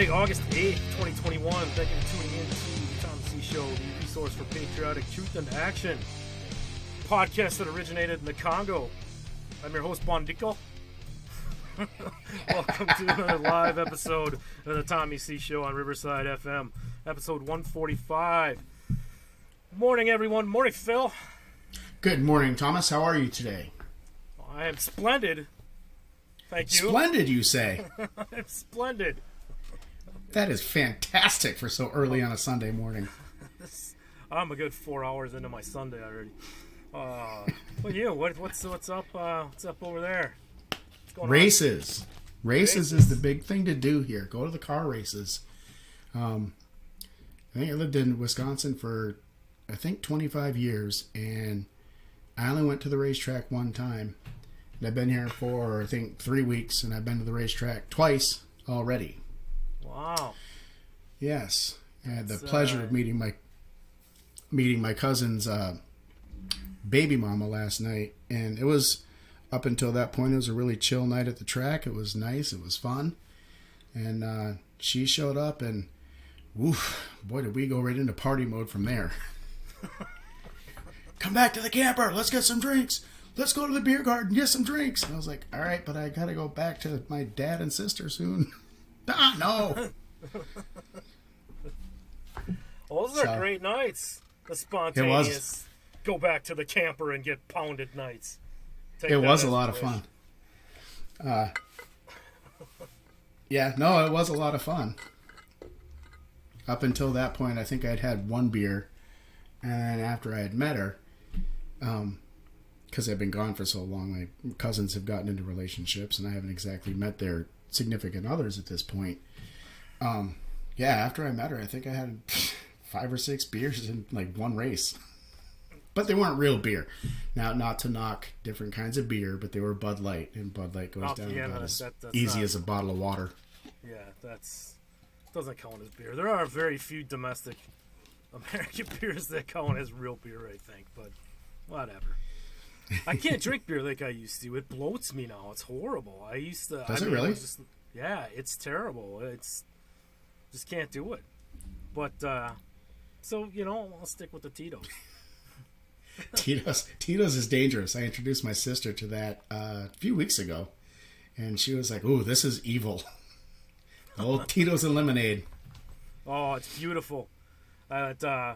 Sunday, August 8th, 2021. Thank you for tuning in to the Tom C. Show, the resource for patriotic truth and action. Podcast that originated in the Congo. I'm your host, Bondico. Welcome to another live episode of the Tommy C. Show on Riverside FM, episode 145. Morning, everyone. Morning, Phil. Good morning, Thomas. How are you today? I am splendid. Thank you. Splendid, you say. I'm splendid. That is fantastic for so early on a Sunday morning. I'm a good four hours into my Sunday already. Uh, well, you, what, what's what's up? Uh, what's up over there? On? Races. Races is the big thing to do here. Go to the car races. Um, I think I lived in Wisconsin for, I think, 25 years, and I only went to the racetrack one time. And I've been here for, I think, three weeks, and I've been to the racetrack twice already. Wow. Yes, I had the pleasure uh, of meeting my meeting my cousin's uh, baby mama last night, and it was up until that point. It was a really chill night at the track. It was nice. It was fun, and uh, she showed up, and woof, boy, did we go right into party mode from there. Come back to the camper. Let's get some drinks. Let's go to the beer garden. Get some drinks. And I was like, all right, but I gotta go back to my dad and sister soon. ah, no. Well, those are great nights. The spontaneous go back to the camper and get pounded nights. Take it was a lot of fun. Uh, yeah, no, it was a lot of fun. Up until that point, I think I'd had one beer, and then after I had met her, because I've been gone for so long, my cousins have gotten into relationships, and I haven't exactly met their significant others at this point. Um, yeah, after I met her, I think I had five or six beers in like one race. But they weren't real beer. Now, not to knock different kinds of beer, but they were Bud Light, and Bud Light goes Oh, down yeah, about no, as that- easy not- as a bottle of water. Yeah, that's doesn't count as beer. There are very few domestic American beers that count as real beer, I think. But whatever. I can't drink beer like I used to. It bloats me now. It's horrible. I used to. Does I it mean, I really? Just, yeah, it's terrible. It's just can't do it. But uh so you know, I'll stick with the Tito's. Tito's Tito's is dangerous. I introduced my sister to that uh, a few weeks ago, and she was like, "Ooh, this is evil." Old Tito's and lemonade. Oh, it's beautiful. Uh, it, uh,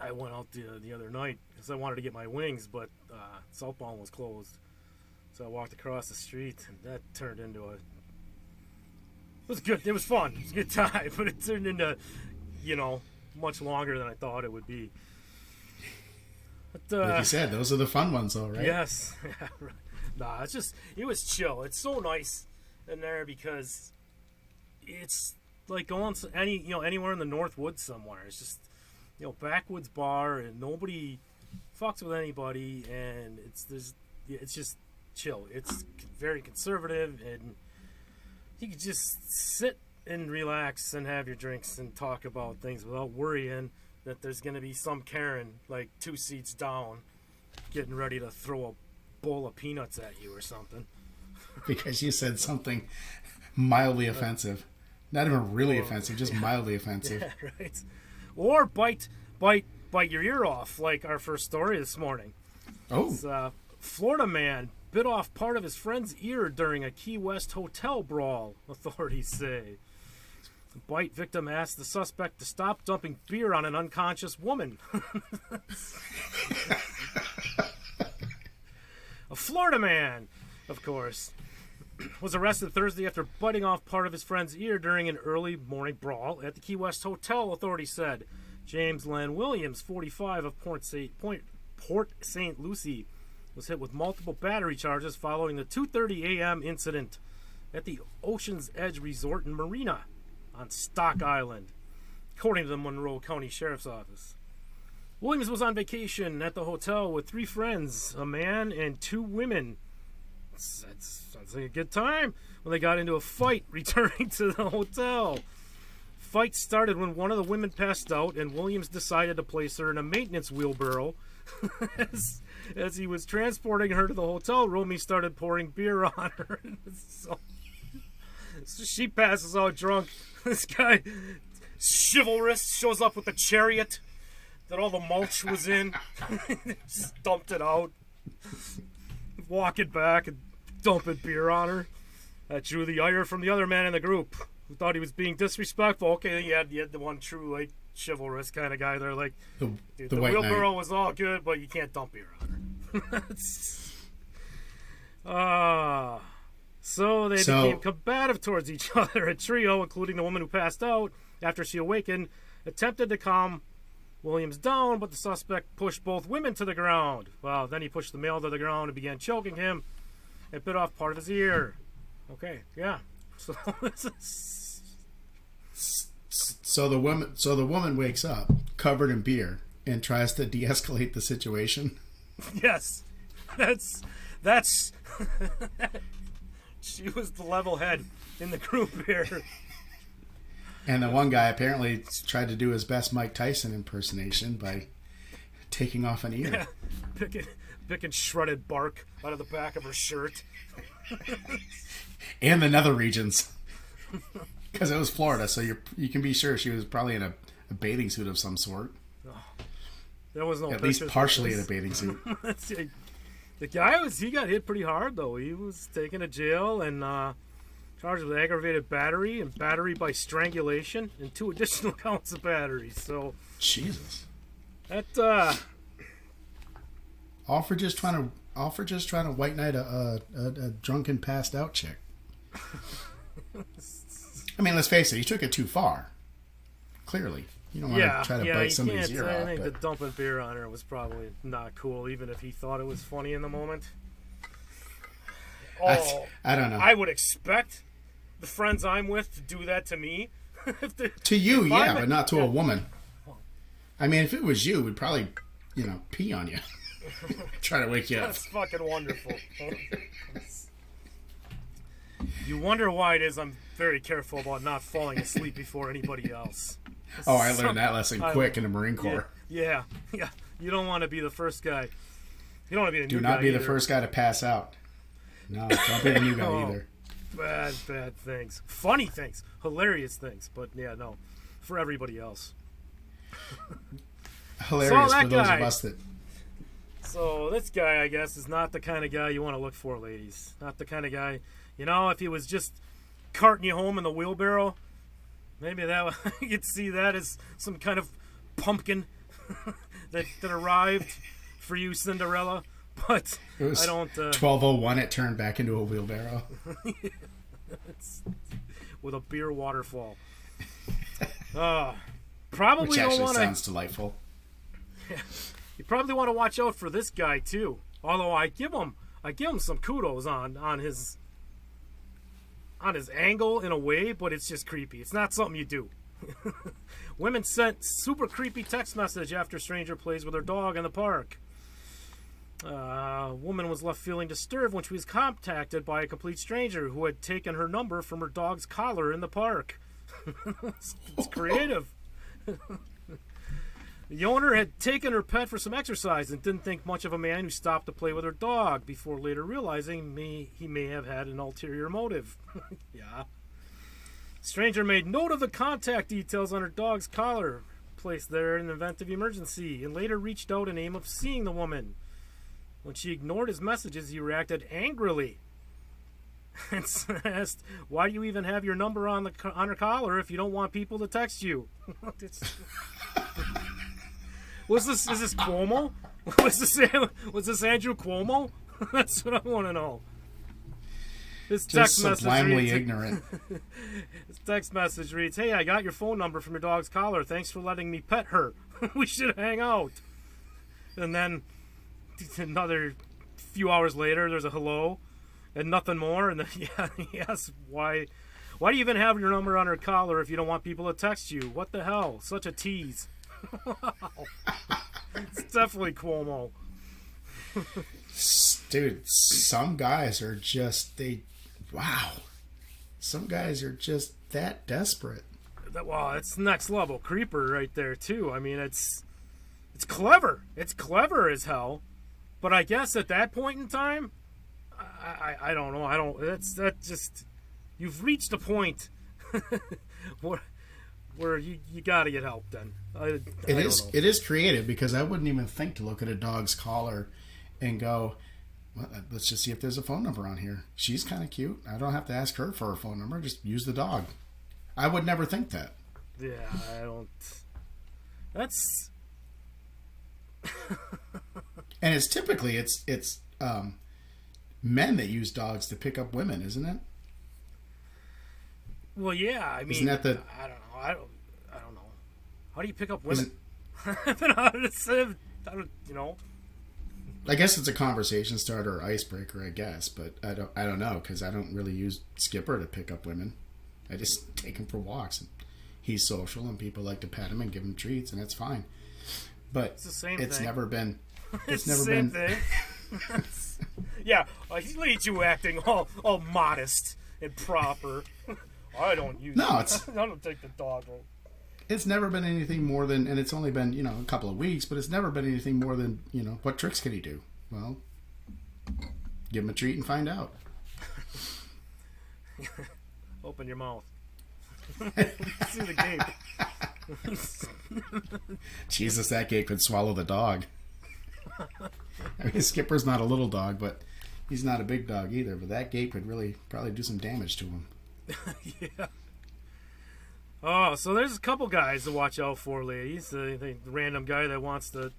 I went out the, the other night because I wanted to get my wings, but uh, Southbound was closed. So I walked across the street, and that turned into a. It was good. It was fun. It was a good time, but it turned into, you know, much longer than I thought it would be. But, uh, Like you said, those are the fun ones, though, right? Yes. nah, it's just it was chill. It's so nice in there because it's like going to any you know anywhere in the North Woods somewhere. It's just you know backwoods bar and nobody fucks with anybody and it's there's it's just chill. It's very conservative and you can just sit and relax and have your drinks and talk about things without worrying that there's going to be some Karen like two seats down getting ready to throw a bowl of peanuts at you or something. Because you said something mildly offensive. Not even really offensive, just mildly offensive. Yeah, right. Or bite, bite, bite your ear off, like our first story this morning. Oh, uh, Florida man bit off part of his friend's ear during a Key West hotel brawl. Authorities say. The bite victim asked the suspect to stop dumping beer on an unconscious woman. a Florida man, of course, was arrested Thursday after biting off part of his friend's ear during an early morning brawl at the Key West Hotel, authorities said. James Len Williams, 45 of Port St. Point, Port St. Lucie, was hit with multiple battery charges following the 2:30 a.m. incident at the Ocean's Edge Resort and Marina on Stock Island, according to the Monroe County Sheriff's Office. Williams was on vacation at the hotel with three friends, a man and two women. That sounds like a good time when they got into a fight returning to the hotel. Fight started when one of the women passed out, and Williams decided to place her in a maintenance wheelbarrow. as, as he was transporting her to the hotel room, he started pouring beer on her. so, So she passes out drunk. This guy, chivalrous, shows up with a chariot that all the mulch was in. Just dumped it out. Walking back and dumping beer on her. That drew the ire from the other man in the group who thought he was being disrespectful. Okay, you had, you had the one true, like, chivalrous kind of guy there. Like, The, the the, knight. was all good, but you can't dump beer on her. Ah. so they So- became combative towards each other. A trio, including the woman who passed out after she awakened, attempted to calm Williams down, but the suspect pushed both women to the ground. Well, then he pushed the male to the ground and began choking him and bit off part of his ear. Okay, yeah. So So the woman, so the woman wakes up covered in beer and tries to de-escalate the situation. yes, that's that's. she was the level head in the group here. And the one guy apparently tried to do his best Mike Tyson impersonation by taking off an ear. Yeah, picking, picking shredded bark out of the back of her shirt. and the nether regions because it was Florida, so you you can be sure she was probably in a, a bathing suit of some sort, There was no at least partially in a bathing suit. The guy was he got hit pretty hard though. He was taken to jail and uh, charged with aggravated battery and battery by strangulation and two additional counts of battery. So Jesus, that uh, all for just trying to all for just trying to white knight a, a, a, drunken passed out chick. I mean, let's face it, he took it too far. Clearly, you don't want yeah, to try to yeah, bite somebody's ear I think But the dumping beer on her was probably not cool, even if he thought it was funny in the moment. Oh, I, I don't know. I would expect the friends I'm with to do that to me. to you, yeah, but not to yeah. a woman. I mean, if it was you, we'd probably, you know, pee on you, try to wake you up. That's fucking wonderful. you wonder why it is I'm very careful about not falling asleep before anybody else. Oh, I Some- learned that lesson I- quick in the Marine Corps. yeah, yeah. You don't want to be the first guy. You don't want to be the Do new not guy be the first guy to pass out. No, don't be the new guy Oh. either. Bad, bad things. Funny things. Hilarious things. But yeah, no. For everybody else. Hilarious that for those guy. of us that. So this guy, I guess, is not the kind of guy you want to look for, ladies. Not the kind of guy. You know, if he was just carting you home in the wheelbarrow, maybe that you could see that as some kind of pumpkin that that arrived for you, Cinderella. But It was I don't. Uh, 1201, it turned back into a wheelbarrow. with a beer waterfall. Uh, probably Which actually sounds delightful. You probably want to watch out for this guy too. Although I give him, I give him some kudos on on his on his angle in a way, but it's just creepy. It's not something you do. Women sent super creepy text message after stranger plays with her dog in the park. Uh, woman was left feeling disturbed when she was contacted by a complete stranger who had taken her number from her dog's collar in the park. it's, it's creative. The owner had taken her pet for some exercise and didn't think much of a man who stopped to play with her dog before later realizing may, he may have had an ulterior motive. yeah. Stranger made note of the contact details on her dog's collar placed there in the event of emergency and later reached out in aim of seeing the woman. When she ignored his messages, he reacted angrily and asked, "Why do you even have your number on the on her collar if you don't want people to text you?" Was this is this Cuomo? Was this was this Andrew Cuomo? That's what I want to know. His Just text message sublimely reads, ignorant. his text message reads, "Hey, I got your phone number from your dog's collar. Thanks for letting me pet her. we should hang out." And then another few hours later, there's a hello, and nothing more. And then yeah, he asks why. Why do you even have your number on her collar if you don't want people to text you? What the hell? Such a tease. Wow. It's definitely Cuomo. Dude, some guys are just, they, wow. Some guys are just that desperate. That, wow, it's next level creeper right there too. I mean, it's it's clever. It's clever as hell. But I guess at that point in time, I I, I don't know. I don't. That's that just you've reached a point where where you, you got to get help. Then I, It I is it is creative because I wouldn't even think to look at a dog's collar and go, well, let's just see if there's a phone number on here. She's kind of cute. I don't have to ask her for her phone number. Just use the dog. I would never think that. Yeah, I don't. That's And it's typically it's it's um, men that use dogs to pick up women, isn't it? well, yeah. I mean, Isn't that the- I don't know. I don't. I don't know. How do you pick up women? I don't know how to say. I don't. You know. I guess it's a conversation starter or icebreaker, I guess, but I don't I don't know because I don't really use Skipper to pick up women. I just take him for walks. And he's social, and people like to pet him and give him treats, and that's fine. But It's the same it's thing. never been. It's, It's never the same been. thing. yeah, he leads you acting all all modest and proper. I don't use. No, it's- I don't take the dog. It's never been anything more than, and it's only been you know a couple of weeks, but it's never been anything more than you know what tricks can he do? Well, give him a treat and find out. Open your mouth. See the gape. Jesus, that gate could swallow the dog. I mean, Skipper's not a little dog, but he's not a big dog either. But that gate could really probably do some damage to him. yeah. Oh, so there's a couple guys to watch out for, ladies. The, the random guy that wants to,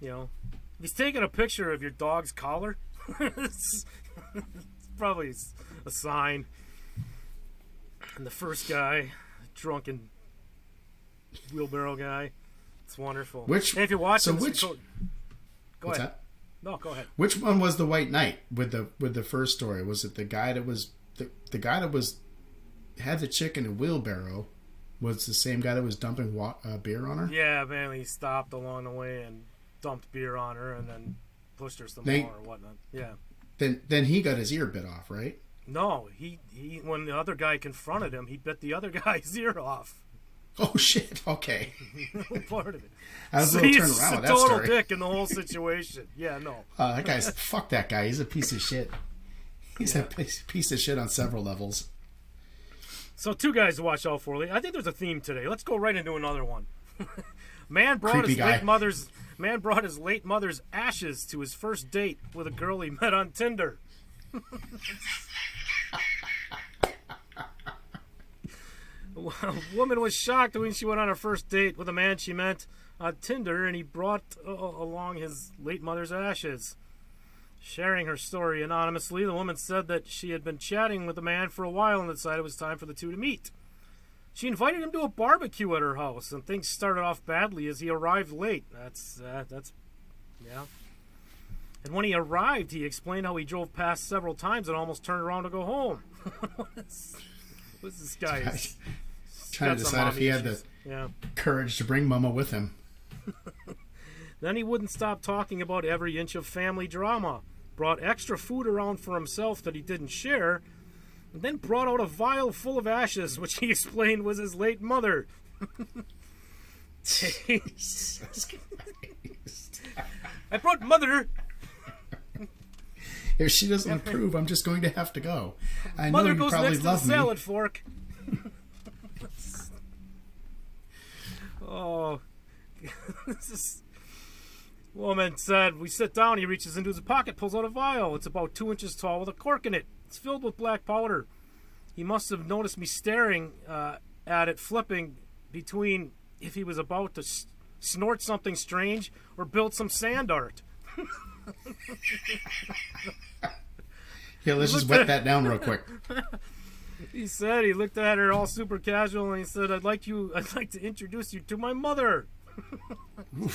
you know, if he's taking a picture of your dog's collar. it's, it's probably a sign. And the first guy, drunken wheelbarrow guy, it's wonderful. Which- and if you're watching, so which- go, go ahead. that? No, go ahead. Which one was the White Knight with the with the first story? Was it the guy that was the the guy that was had the chick in a wheelbarrow? Was the same guy that was dumping wa- uh, beer on her? Yeah, apparently he stopped along the way and dumped beer on her and then pushed her some They- more or whatnot. Yeah. Then then he got his ear bit off, right? No, he, he when the other guy confronted him, he bit the other guy's ear off. Oh shit! Okay, Part of it. I was a little turned around a total story. dick in the whole situation. Yeah, no. Uh, that guy's fuck that guy. He's a piece of shit. He's Yeah. a piece of shit on several levels. So two guys to watch out for. I think there's a theme today. Let's go right into another one. man brought Creepy his guy. late mother's man brought his late mother's ashes to his first date with a girl he met on Tinder. A woman was shocked when she went on her first date with a man she met on Tinder, and he brought uh, along his late mother's ashes. Sharing her story anonymously, the woman said that she had been chatting with the man for a while and decided it was time for the two to meet. She invited him to a barbecue at her house, and things started off badly as he arrived late. That's uh, that's yeah. And when he arrived, he explained how he drove past several times and almost turned around to go home. what's, what's this guy? He's Trying to decide if he had the yeah. courage to bring Mama with him. Then he wouldn't stop talking about every inch of family drama. Brought extra food around for himself that he didn't share, and then brought out a vial full of ashes, which he explained was his late mother. I brought mother. If she doesn't approve, I'm just going to have to go. I know Mother you goes probably next to the love me. salad fork. oh, this is. Woman said, "We sit down. He reaches into his pocket, pulls out a vial. It's about two inches tall with a cork in it. It's filled with black powder. He must have noticed me staring uh, at it, flipping between if he was about to s- snort something strange or build some sand art." Yeah, let's just wet that down real quick. He said he looked at her all super casual and he said, "I'd like you. I'd like to introduce you to my mother."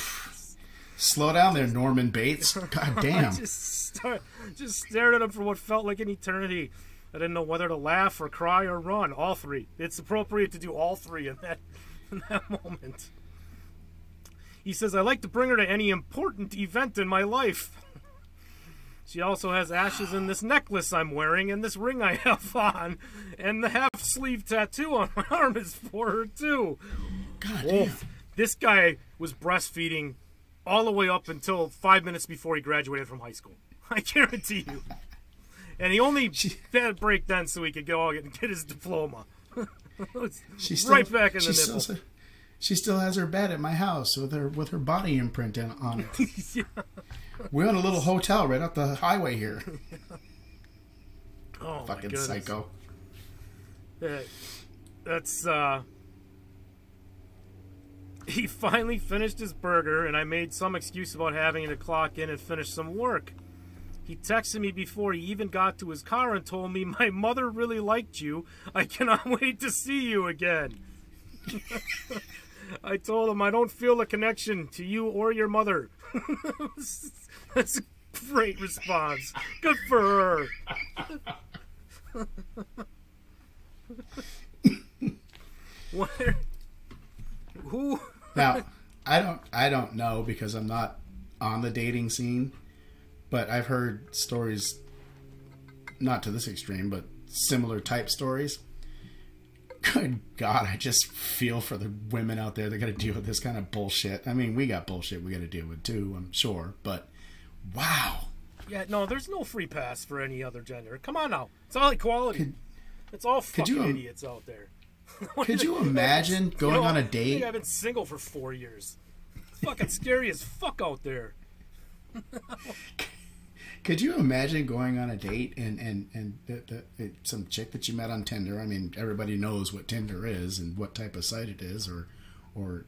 Slow down there, Norman Bates. God damn. just start, just stared at him for what felt like an eternity. I didn't know whether to laugh or cry or run. All three. It's appropriate to do all three in that in that moment. He says, "I like to bring her to any important event in my life." She also has ashes in this necklace I'm wearing and this ring I have on, and the half sleeve tattoo on my arm is for her too. God oh, damn. This guy was breastfeeding all the way up until five minutes before he graduated from high school. I guarantee you. and he only had a break then so he could go out and get his diploma. She's right back in the nipple. Still, she still has her bed at my house with her with her body imprint in, on it. yeah. We're in a little hotel right up the highway here. Oh Fucking psycho. That's uh he finally finished his burger and I made some excuse about having to clock in and finish some work. He texted me before he even got to his car and told me my mother really liked you. I cannot wait to see you again. I told him I don't feel a connection to you or your mother. That's a great response. Good for her. Where? Who? Now, I don't I don't know because I'm not on the dating scene, but I've heard stories not to this extreme, but similar type stories. Good God, I just feel for the women out there that got to deal with this kind of bullshit. I mean, we got bullshit we got to deal with too, I'm sure, but wow. Yeah, no, there's no free pass for any other gender. Come on now, it's all equality. Could- it's all fucking you idiots out there. Could you imagine You going know, on a date? I've been single for four years. fucking scary as fuck out there. Could you imagine going on a date and and and the, the, some chick that you met on Tinder? I mean, everybody knows what Tinder is and what type of site it is, or or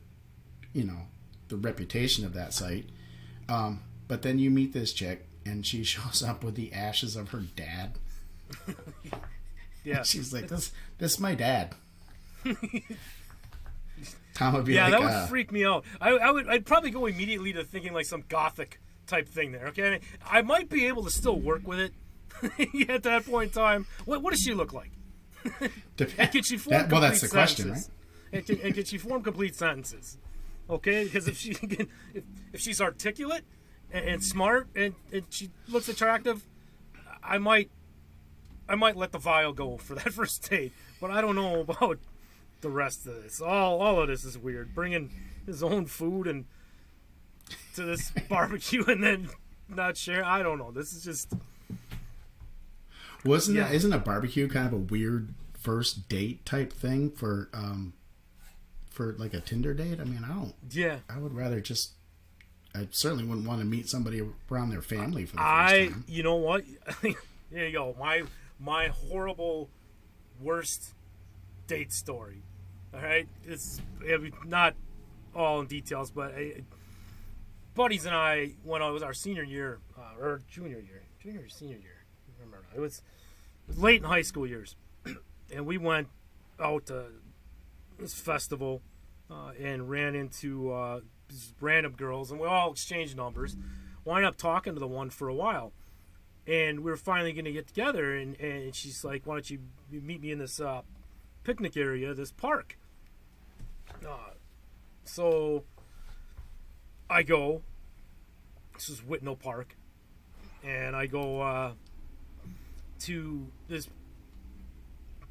you know the reputation of that site. Um, but then you meet this chick and she shows up with the ashes of her dad. Yeah, She's like, "This this is my dad." Tom would be yeah, like, that would uh, freak me out. I, I would, I'd probably go immediately to thinking like some gothic type thing there. Okay, I might be able to still work with it at that point in time. What, what does she look like? dep- can she form that- well, that's the question, right? sentences? And can, and can she form complete sentences? Okay, because if she can, if, if she's articulate and, and smart and, and she looks attractive, I might I might let the vial go for that first date. But I don't know about the rest of this. All all of this is weird. Bringing his own food and to this barbecue and then not share. I don't know. This is just Wasn't Yeah. that isn't a barbecue kind of a weird first date type thing for um for like a Tinder date? I mean, I don't. yeah. I would rather just. I certainly wouldn't want to meet somebody around their family for the first I, time. you know what? there you go. My my horrible, worst date story. All right, it's it not all in details, but I, buddies and I, when it was our senior year uh, or junior year, junior or senior year, I remember. It was, it was late in high school years, and we went out to this festival uh, and ran into uh, random girls, and we all exchanged numbers. Wind up talking to the one for a while, and we were finally going to get together. And, and she's like, "Why don't you meet me in this uh, picnic area, this park?" Uh, so I go. This is Whitnall Park, and I go uh, to this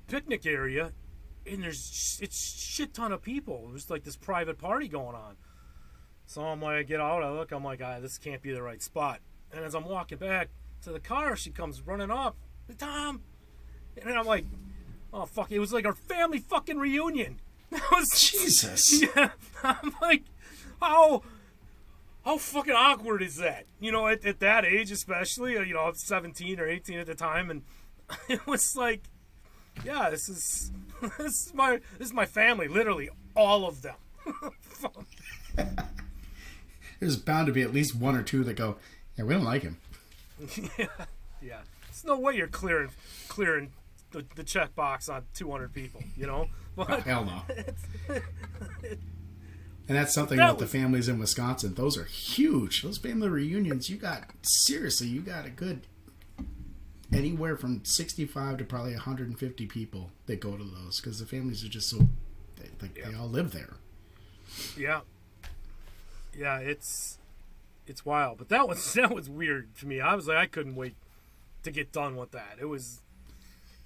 picnic area, and there's it's shit ton of people. There's like this private party going on. So I'm like, I get out, I look, I'm like, ah, this can't be the right spot. And as I'm walking back to the car, she comes running up, Tom, and I'm like, oh fuck, it was like our family fucking reunion. That was Jesus. yeah. I'm like, how how fucking awkward is that? You know, at, at that age, especially, uh, you know, I was 17 or 18 at the time, and it was like, yeah, this is this is my this is my family, literally all of them. There's bound to be at least one or two that go, "Yeah, we don't like him." yeah, yeah. There's no way you're clearing clearing the, the check box on 200 people, you know. Oh, but Hell no. And that's something That about the families in Wisconsin. Those are huge. Those family reunions, you got seriously, you got a good anywhere from 65 to probably 150 people that go to those because the families are just so they, like they all live there. Yeah. Yeah, it's it's wild. But that was that was weird to me. I was like I couldn't wait to get done with that. It was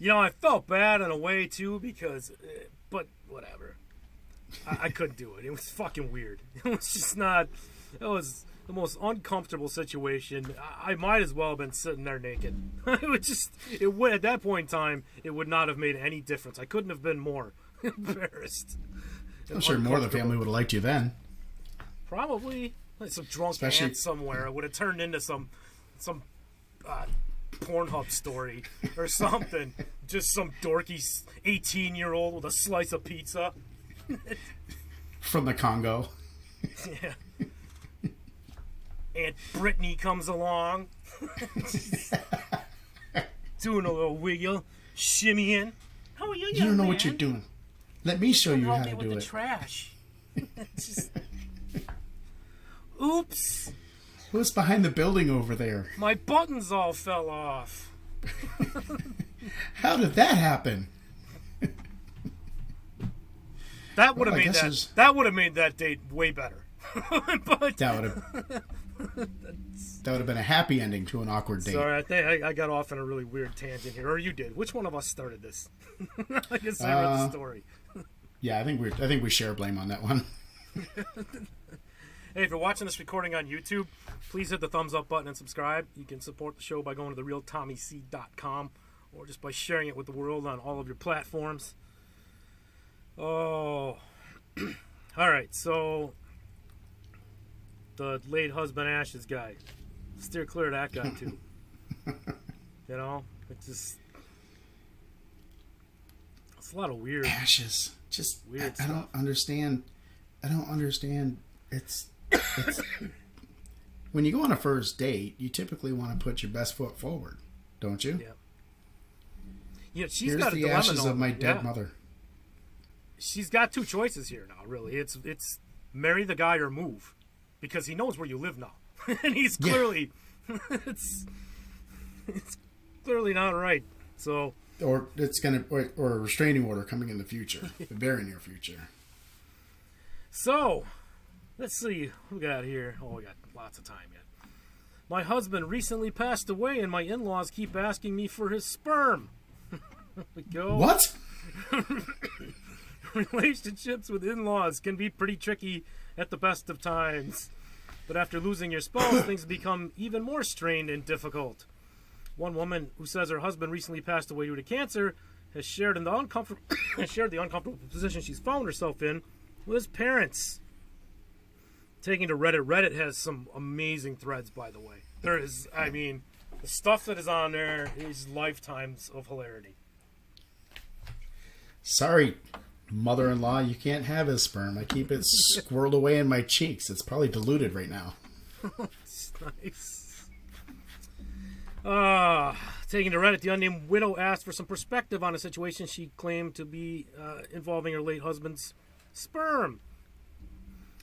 you know, I felt bad in a way too because eh, but whatever. I, I couldn't do it. It was fucking weird. It was just not it was the most uncomfortable situation. I, I might as well have been sitting there naked. it would just it would at that point in time it would not have made any difference. I couldn't have been more embarrassed. I'm sure more of the family would have liked you then. Probably like some drunk Especially- aunt somewhere. It would have turned into some some uh, Pornhub story or something. Just some dorky eighteen year old with a slice of pizza. From the Congo. Yeah. Aunt Brittany comes along, doing a little wiggle, shimmying. How are you, young You don't know what you're doing. Let me show you how me to with do the it. trash. Just- Oops, Who's behind the building over there? my buttons all fell off. How did that happen? That would have Well, made that. it's- That would have made that date way better. but That would have that would have been a happy ending to an awkward date. sorry, I think I, I got off on a really weird tangent here, or you did. Which one of us started this? I guess I read the Uh, story. Yeah, I think we I think we share blame on that one. Hey, if you're watching this recording on YouTube, please hit the thumbs up button and subscribe. You can support the show by going to therealtommyc.com or just by sharing it with the world on all of your platforms. Oh. all right, so the late husband Ashes guy. Steer clear of that guy, too. you know, it's just. It's a lot of weird. Ashes. Just Weird I, I don't understand. I don't understand. It's it's when you go on a first date, you typically want to put your best foot forward, don't you? Yeah. Yeah, she's Here's got the ashes of my dead Yeah. mother. she's got two choices here now. Really, it's it's marry the guy or move, because he knows where you live now, and he's Yeah. clearly it's it's clearly not right. So Or it's gonna or, or a restraining order coming in the future, the very near future. so let's see what we got here. Oh, we got lots of time yet. My husband recently passed away, and my in-laws keep asking me for his sperm. We go. What? relationships with in-laws can be pretty tricky at the best of times but after losing your spouse things become even more strained and difficult one woman who says her husband recently passed away due to cancer has shared in the uncomfortable has shared the uncomfortable position she's found herself in with his parents taking to reddit reddit has some amazing threads by the way there is i mean the stuff that is on there is lifetimes of hilarity Sorry, mother-in-law, you can't have his sperm. I keep it squirreled away in my cheeks. It's probably diluted right now. nice. Uh, taking to Reddit, the unnamed widow asked for some perspective on a situation she claimed to be uh, involving her late husband's sperm.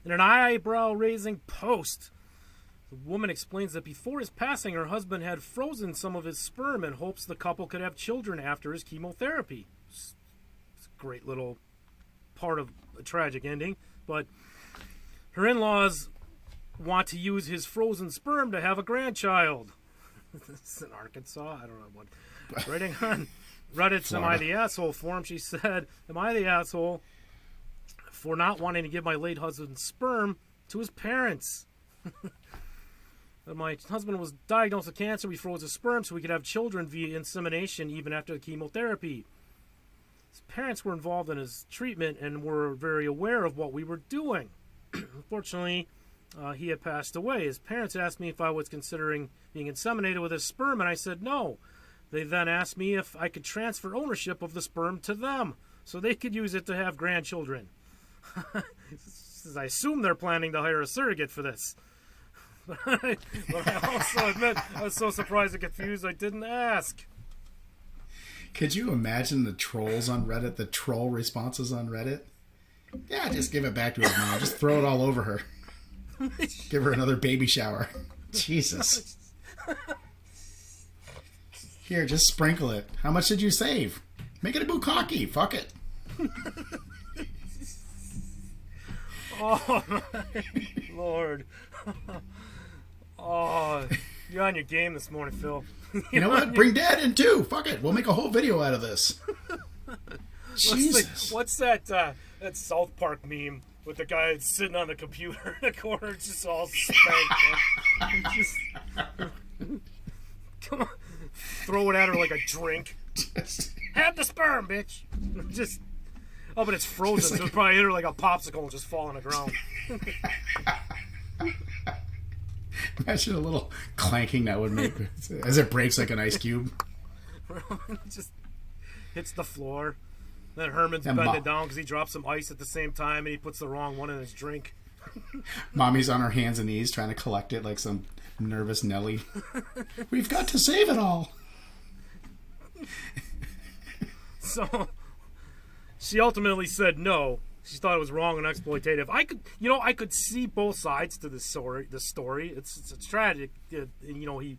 In an eyebrow raising post, the woman explains that before his passing, her husband had frozen some of his sperm in hopes the couple could have children after his chemotherapy. It's a great little part of a tragic ending, but her in laws want to use his frozen sperm to have a grandchild. this is in Arkansas. I don't know what. Writing on Reddit's Am I the Asshole forum, she said, Am I the asshole for not wanting to give my late husband's sperm to his parents? My husband was diagnosed with cancer, we froze his sperm so we could have children via insemination even after the chemotherapy. His parents were involved in his treatment and were very aware of what we were doing. Unfortunately, uh, he had passed away. His parents asked me if I was considering being inseminated with his sperm, and I said no. They then asked me if I could transfer ownership of the sperm to them so they could use it to have grandchildren. I assume they're planning to hire a surrogate for this. But I, also admit I was so surprised and confused I didn't ask. Could you imagine the trolls on Reddit, the troll responses on Reddit? Yeah, just give it back to his mom. Just throw it all over her. Give her another baby shower. Jesus. Here, just sprinkle it. How much did you save? Make it a bukkake. Fuck it. Oh my lord. Oh, you're on your game this morning, Phil. You know what? Bring dad in too. Fuck it. We'll make a whole video out of this. Jesus. what's that uh, that South Park meme with the guy sitting on the computer in the corner, just all spanked. just come on, throw it at her like a drink. Have the sperm, bitch. Just oh, but it's frozen, like- so it's probably hit her like a popsicle and just fall on the ground. Imagine a little clanking that would make as it breaks like an ice cube. just hits the floor. Then Herman's And bending down because he drops some ice at the same time, and he puts the wrong one in his drink. Mommy's on her hands and knees trying to collect it like some nervous Nelly. We've got to save it all. So she ultimately said no. She thought it was wrong and exploitative. I could, you know, I could see both sides to this story. The story, it's it's, tragic. uh, and, you know, he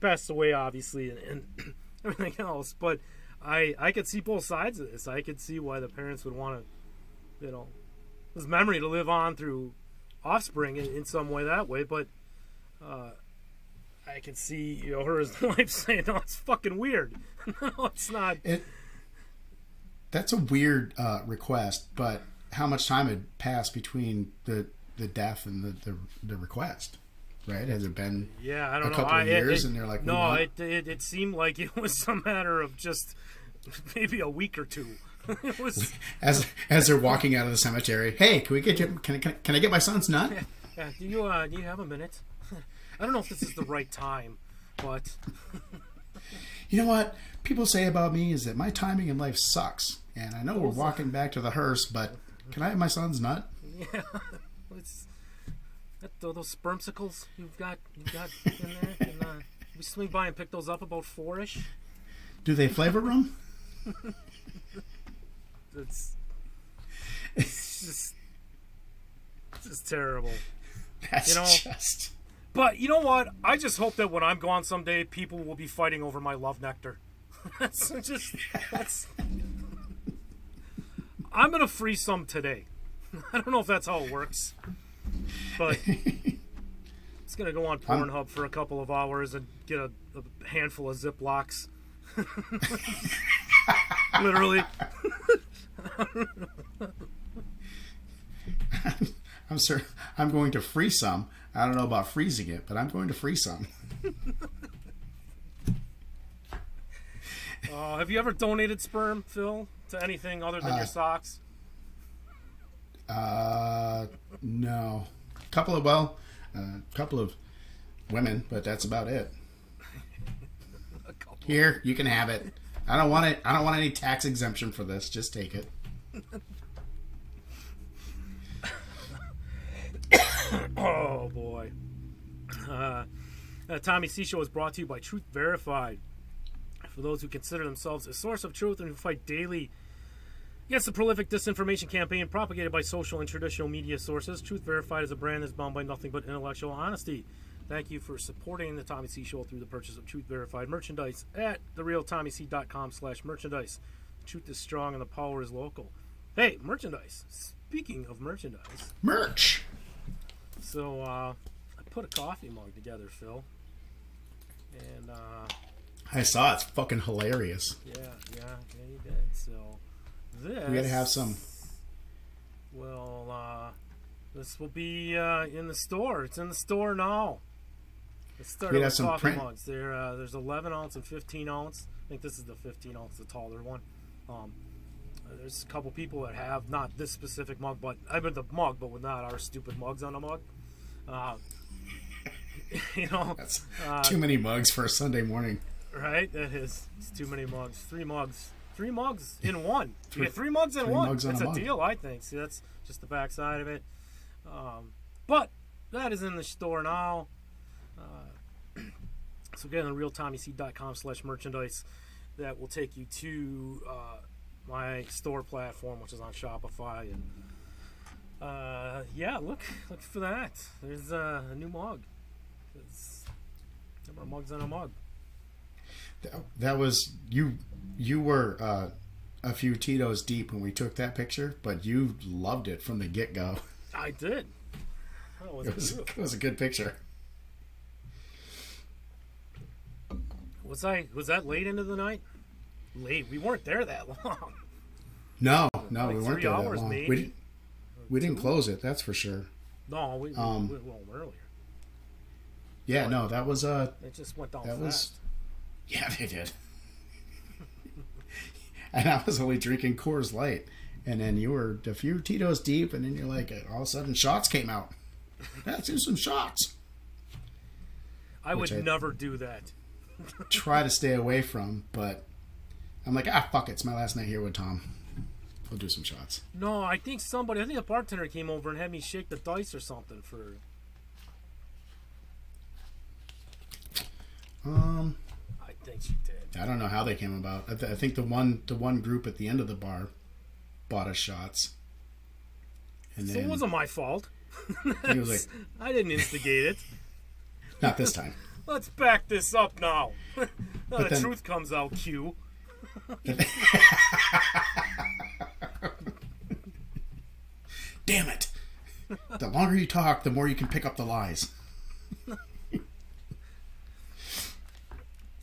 passed away obviously, and, and everything else. But I I could see both sides of this. I could see why the parents would want to, you know, his memory to live on through offspring in, in some way that way. But uh, I can see you know her as the wife saying, "No, it's fucking weird. no, it's not." It that's a weird uh, request, but how much time had passed between the the death and the the, the request? Right? Has it been? Yeah, I don't a know. couple I, of it- years it- and they're like, no, it, it it seemed like it was a matter of just maybe a week or two. it was. As as they're walking out of the cemetery, hey, can we get you? Can I, can I, can I get my son's nut? Yeah, do you uh, do you have a minute? I don't know if this is the right time, but You know what people say about me is that my timing in life sucks, and I know we're walking back to the hearse, but can I have my son's nut? yeah, that, those spermsicles you've got you've got in there. Can, uh, we swing by and pick those up about four-ish. Do they flavor them? It's, it's just it's just terrible. That's You know- just. But you know what? I just hope that when I'm gone someday, people will be fighting over my love nectar. that's just that's. I'm gonna freeze some today. I don't know if that's how it works, but it's gonna go on Pornhub for a couple of hours and get a, a handful of Ziplocs. Literally, I'm sure I'm going to freeze some. I don't know about freezing it, but I'm going to freeze some. uh, have you ever donated sperm, Phil, to anything other than Uh, your socks? Uh, no. Couple of well, a couple of women, but that's about it. Here, you can have it. I don't want it. I don't want any tax exemption for this. Just take it. Oh boy. Uh, uh, Tommy C Show is brought to you by Truth Verified. For those who consider themselves a source of truth and who fight daily against the prolific disinformation campaign propagated by social and traditional media sources, Truth Verified is a brand that's bound by nothing but intellectual honesty. Thank you for supporting the Tommy C Show through the purchase of Truth Verified merchandise at therealtommyc.com slash merchandise. The truth is strong and the power is local. Hey, merchandise. Speaking of merchandise, Merch. so uh, I put a coffee mug together, Phil. And uh, I saw it. it's fucking hilarious. yeah, yeah, yeah, you did. So this We gotta have some. Well, uh, this will be uh, in the store. It's in the store now. Let's start We with some coffee print- mugs. There, uh, there's 11 ounce and 15 ounce. I think this is the 15 ounce, the taller one. Um, there's a couple people that have not this specific mug, but I mean the mug, but with not our stupid mugs on the mug. Uh, you know, That's uh, too many mugs for a Sunday morning. Right? That is it's too many mugs. Three mugs. Three mugs in one. You get three mugs in three one. mugs that's a mug. deal, I think. See, that's just the back side of it. Um, but that is in the store now. Uh, so again, on realtommyc.com slash merchandise. That will take you to uh, my store platform, which is on Shopify. And uh, yeah, look look for that. There's uh, a new mug. It's, there are mugs on a mug. That, was you. You were uh, a few Tito's deep when we took that picture, but you loved it from the get go. I did. That was It was, it was a good picture. Was I was that late into the night? Late. We weren't there that long. No, no, Like we weren't there that long. maybe? We didn't, we didn't close it. That's for sure. No, we, we Um, went home earlier. Yeah, no, that was uh, It just went down that fast. was- yeah, they did. and I was only drinking Coors Light, and then you were a few Tito's deep, and then you're like, all of a sudden, shots came out. Let's do some shots. I would I- never do that. Try to stay away from, but I'm like, ah, fuck it. It's my last night here with Tom. We'll do some shots. No, I think somebody, I think a bartender came over and had me shake the dice or something for. Um, think did. I don't know how they came about. I, th- I think the one the one group at the end of the bar bought us shots, and So then it wasn't my fault. he was like, I didn't instigate it. "Not this time." Let's back this up now. now the then- truth comes out, Q. Damn it! The longer you talk, the more you can pick up the lies.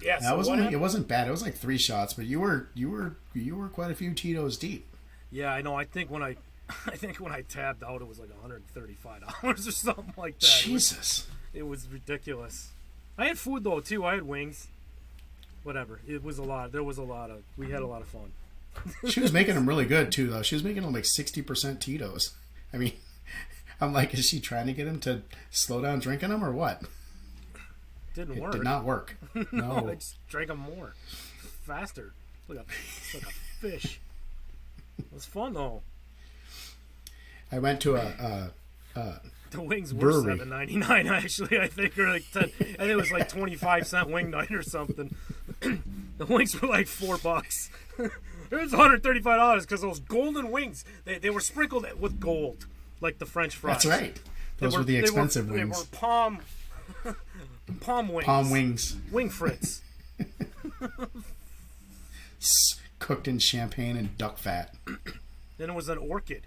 Yeah, That so was what only, it wasn't bad. It was like three shots, but you were you were you were quite a few Tito's deep. Yeah, I know. I think when I, I think when I tabbed out, it was like 135 dollars or something like that. It was, Jesus. it was ridiculous. I had food though too. I had wings. Whatever. It was a lot. There was a lot of. We had a lot of fun. She was making them really good too, though. She was making them like sixty percent Tito's. I mean, I'm like, is she trying to get him to slow down drinking them or what? Didn't It work. did not work. I No. just drank them more, faster. Like a, like a fish. It was fun though. I went to a, a The wings were Brewery. seven ninety nine actually. I think or like ten. I think it was like twenty five cent wing night or something. the wings were like four bucks. it was one hundred thirty five dollars because those golden wings they, they were sprinkled with gold like the French fries. that's right. Those were, the they expensive They wings. were palm palm wings. Palm wings Wing fritz. cooked in champagne and duck fat. then it was an orchid.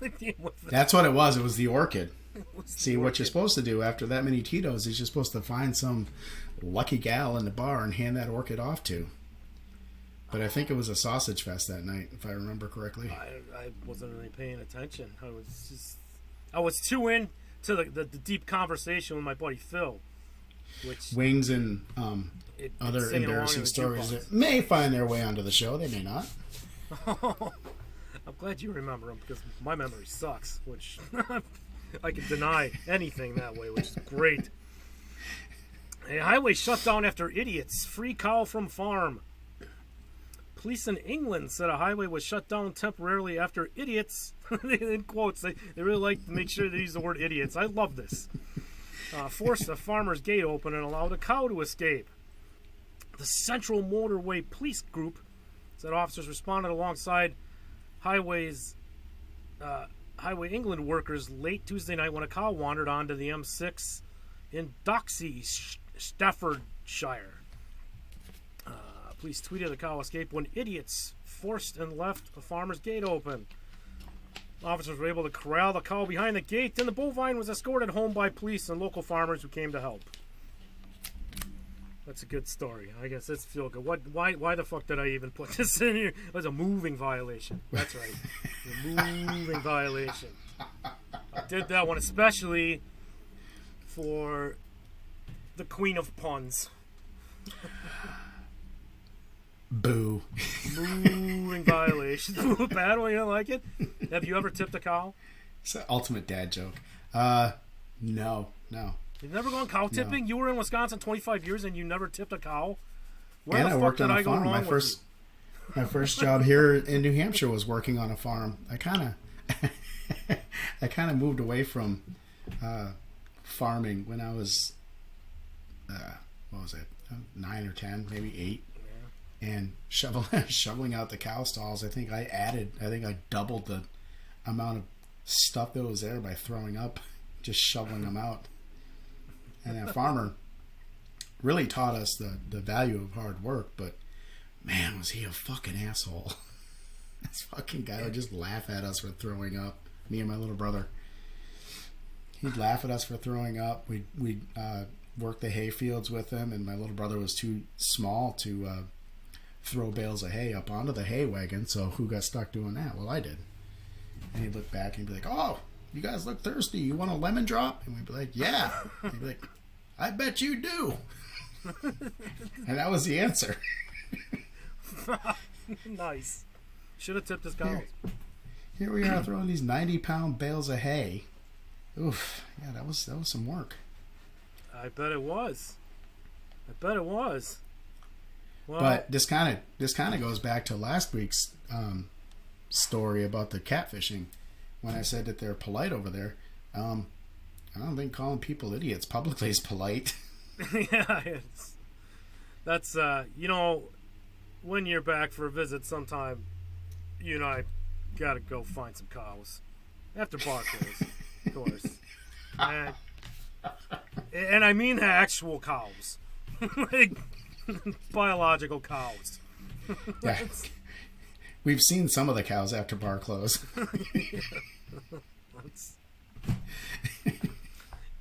The- That's what it was. It was the orchid. was the See, what you're supposed to do after that many Tito's is you're supposed to find some lucky gal in the bar and hand that orchid off to. But I think it was a sausage fest that night, if I remember correctly. I, I wasn't really paying attention. I was just, I was too in to the, the, the deep conversation with my buddy Phil, which Wings and um, it, other embarrassing stories that may find their way onto the show. They may not. I'm glad you remember them because my memory sucks, which I can deny anything that way, which is great. A highway shut down after idiots. Free cow from farm. Police in England said a highway was shut down temporarily after idiots, in quotes, they, they really like to make sure they use the word idiots. I love this. Uh, forced a farmer's gate open and allowed a cow to escape. The Central Motorway Police Group said officers responded alongside highways uh, highway england workers late tuesday night when a cow wandered onto the m6 in doxey staffordshire uh, police tweeted the cow escaped when idiots forced and left a farmer's gate open officers were able to corral the cow behind the gate then the bovine was escorted home by police and local farmers who came to help that's a good story. I guess it's feel good. What? Why? Why the fuck did I even put this in here? It was a moving violation. That's right, a moving violation. I did that one especially for the queen of puns. Boo. Moving violation. Bad one. You don't like it? Have you ever tipped a cow? It's an ultimate dad joke. Uh, no, no. You've never gone cow tipping? You were in Wisconsin 25 years and you never tipped a cow? Where and the I fuck worked did on a I go farm. wrong My first, my first job here in New Hampshire was working on a farm. I kind of, I kind of moved away from uh, farming when I was, uh, what was it, nine or ten, maybe eight. And shovel, shoveling out the cow stalls, I think I added, I think I doubled the amount of stuff that was there by throwing up, just shoveling them out. And that farmer really taught us the, the value of hard work, but man, was he a fucking asshole. this fucking guy would just laugh at us for throwing up, me and my little brother. He'd laugh at us for throwing up. We'd, we'd uh, work the hay fields with him, and my little brother was too small to uh, throw bales of hay up onto the hay wagon, so who got stuck doing that? Well, I did. and he'd look back and he'd be like, "Oh, you guys look thirsty. You want a lemon drop?" And we'd be like, "Yeah." And he'd be like, "I bet you do." and that was the answer. nice. Should have tipped his cows. Here we are throwing these ninety-pound bales of hay. Oof, yeah, that was that was some work. I bet it was. I bet it was. Well, But this kind of this kind of goes back to last week's um, story about the catfishing. When I said that they're polite over there, um, I don't think calling people idiots publicly is polite. yeah, it's, that's uh, you know, when you're back for a visit sometime, you and I gotta go find some cows after bar close, of course, and, and I mean the actual cows, like biological cows. yeah. We've seen some of the cows after bar close.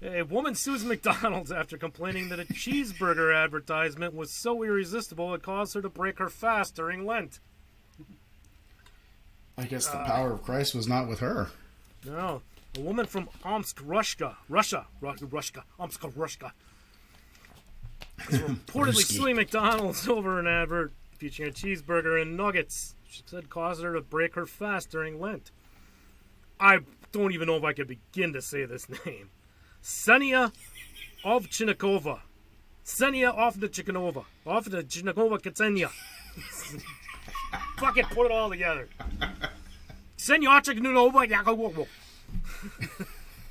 A woman sues McDonald's after complaining that a cheeseburger advertisement was so irresistible it caused her to break her fast during Lent. I guess the uh, power of Christ was not with her. No, a woman from Omsk, Russia, Russia, Ru- Russia, Omsk, Russia, reportedly suing McDonald's over an advert featuring a cheeseburger and nuggets. She said caused her to break her fast during Lent. I don't even know if I could begin to say this name. Senia Ovchinnikova. Senia Ovchinnikova. Ovchinnikova Katsenia. Fucking put it all together. Senya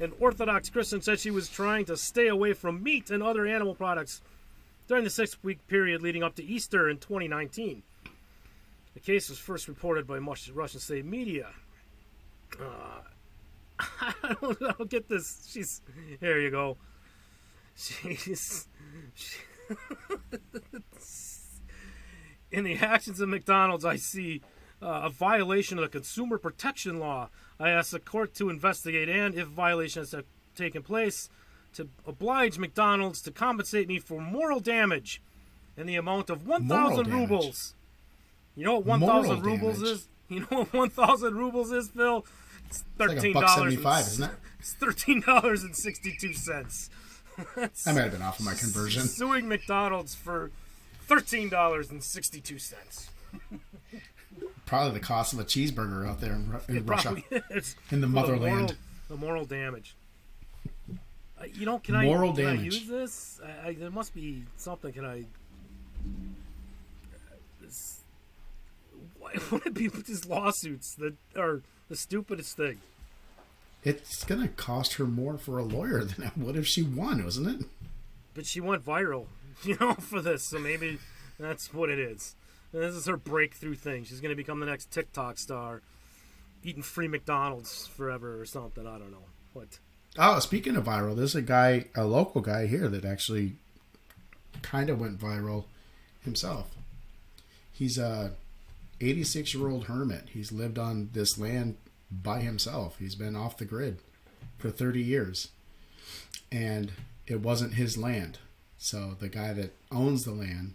An Orthodox Christian said she was trying to stay away from meat and other animal products during the six week period leading up to Easter in 2019. The case was first reported by much Russian state media. Uh, I, don't, I don't get this. She's. Here you go. She's. she- in the actions of McDonald's, I see uh, a violation of the consumer protection law. I ask the court to investigate and, if violations have taken place, to oblige McDonald's to compensate me for moral damage in the amount of 1,000 rubles. You know what 1,000 rubles damage. is? You know what 1,000 rubles is, Phil? It's It's like a thirteen buck dollars. seventy-five, isn't it? It's thirteen dollars and sixty-two cents. I might have been off of my conversion. Suing McDonald's for thirteen dollars and sixty-two cents. Probably the cost of a cheeseburger out there in, in Russia. is. In the motherland. moral, the moral damage. Uh, you know, can Moral I can I use this? I, I, there must be something. Can I? This, why would it be with these lawsuits that are the stupidest thing? It's gonna cost her more for a lawyer than it would if she won, wasn't it? But she went viral, you know, for this. So maybe that's what it is. And this is her breakthrough thing. She's going to become the next TikTok star, eating free McDonald's forever or something. I don't know. What? Oh, speaking of viral, there's a guy, a local guy here that actually kind of went viral himself. He's a 86 year old hermit. He's lived on this land by himself. He's been off the grid for 30 years. And it wasn't his land. So the guy that owns the land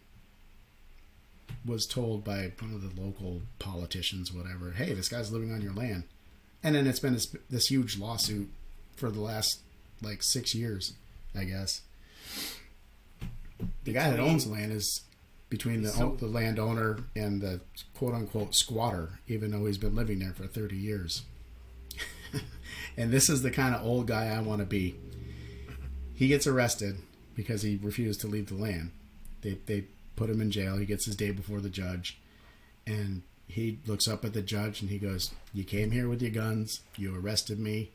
was told by one of the local politicians, whatever, hey, this guy's living on your land. And then it's been this, this huge lawsuit for the last like six years, I guess. The guy that owns land is between the, So- the landowner and the quote unquote squatter, even though he's been living there for 30 years. and this is the kind of old guy I want to be. He gets arrested because he refused to leave the land. They, they put him in jail. He gets his day before the judge. And he looks up at the judge and he goes, You came here with your guns. You arrested me.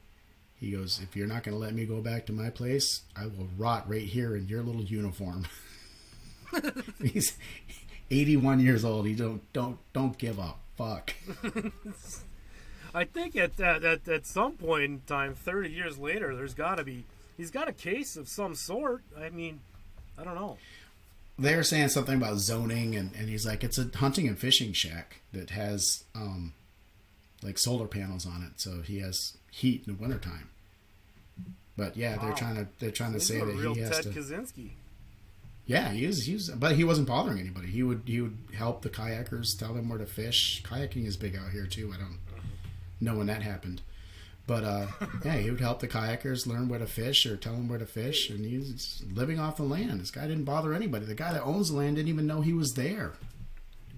He goes, If you're not going to let me go back to my place, I will rot right here in your little uniform. He's 81 years old. He don't don't don't give a fuck. I think at, at at at some point in time, thirty years later, there's got to be he's got a case of some sort. I mean, I don't know. They're saying something about zoning, and, and he's like, it's a hunting and fishing shack that has um, like solar panels on it, so he has heat in the wintertime. But yeah, they're trying to they're trying to say that he has Ted to. Kaczynski. Yeah, he was. He was, but he wasn't bothering anybody. He would he would help the kayakers, tell them where to fish. Kayaking is big out here too. I don't know when that happened. But uh, yeah, he would help the kayakers learn where to fish or tell them where to fish, and he's living off the land. This guy didn't bother anybody. The guy that owns the land didn't even know he was there.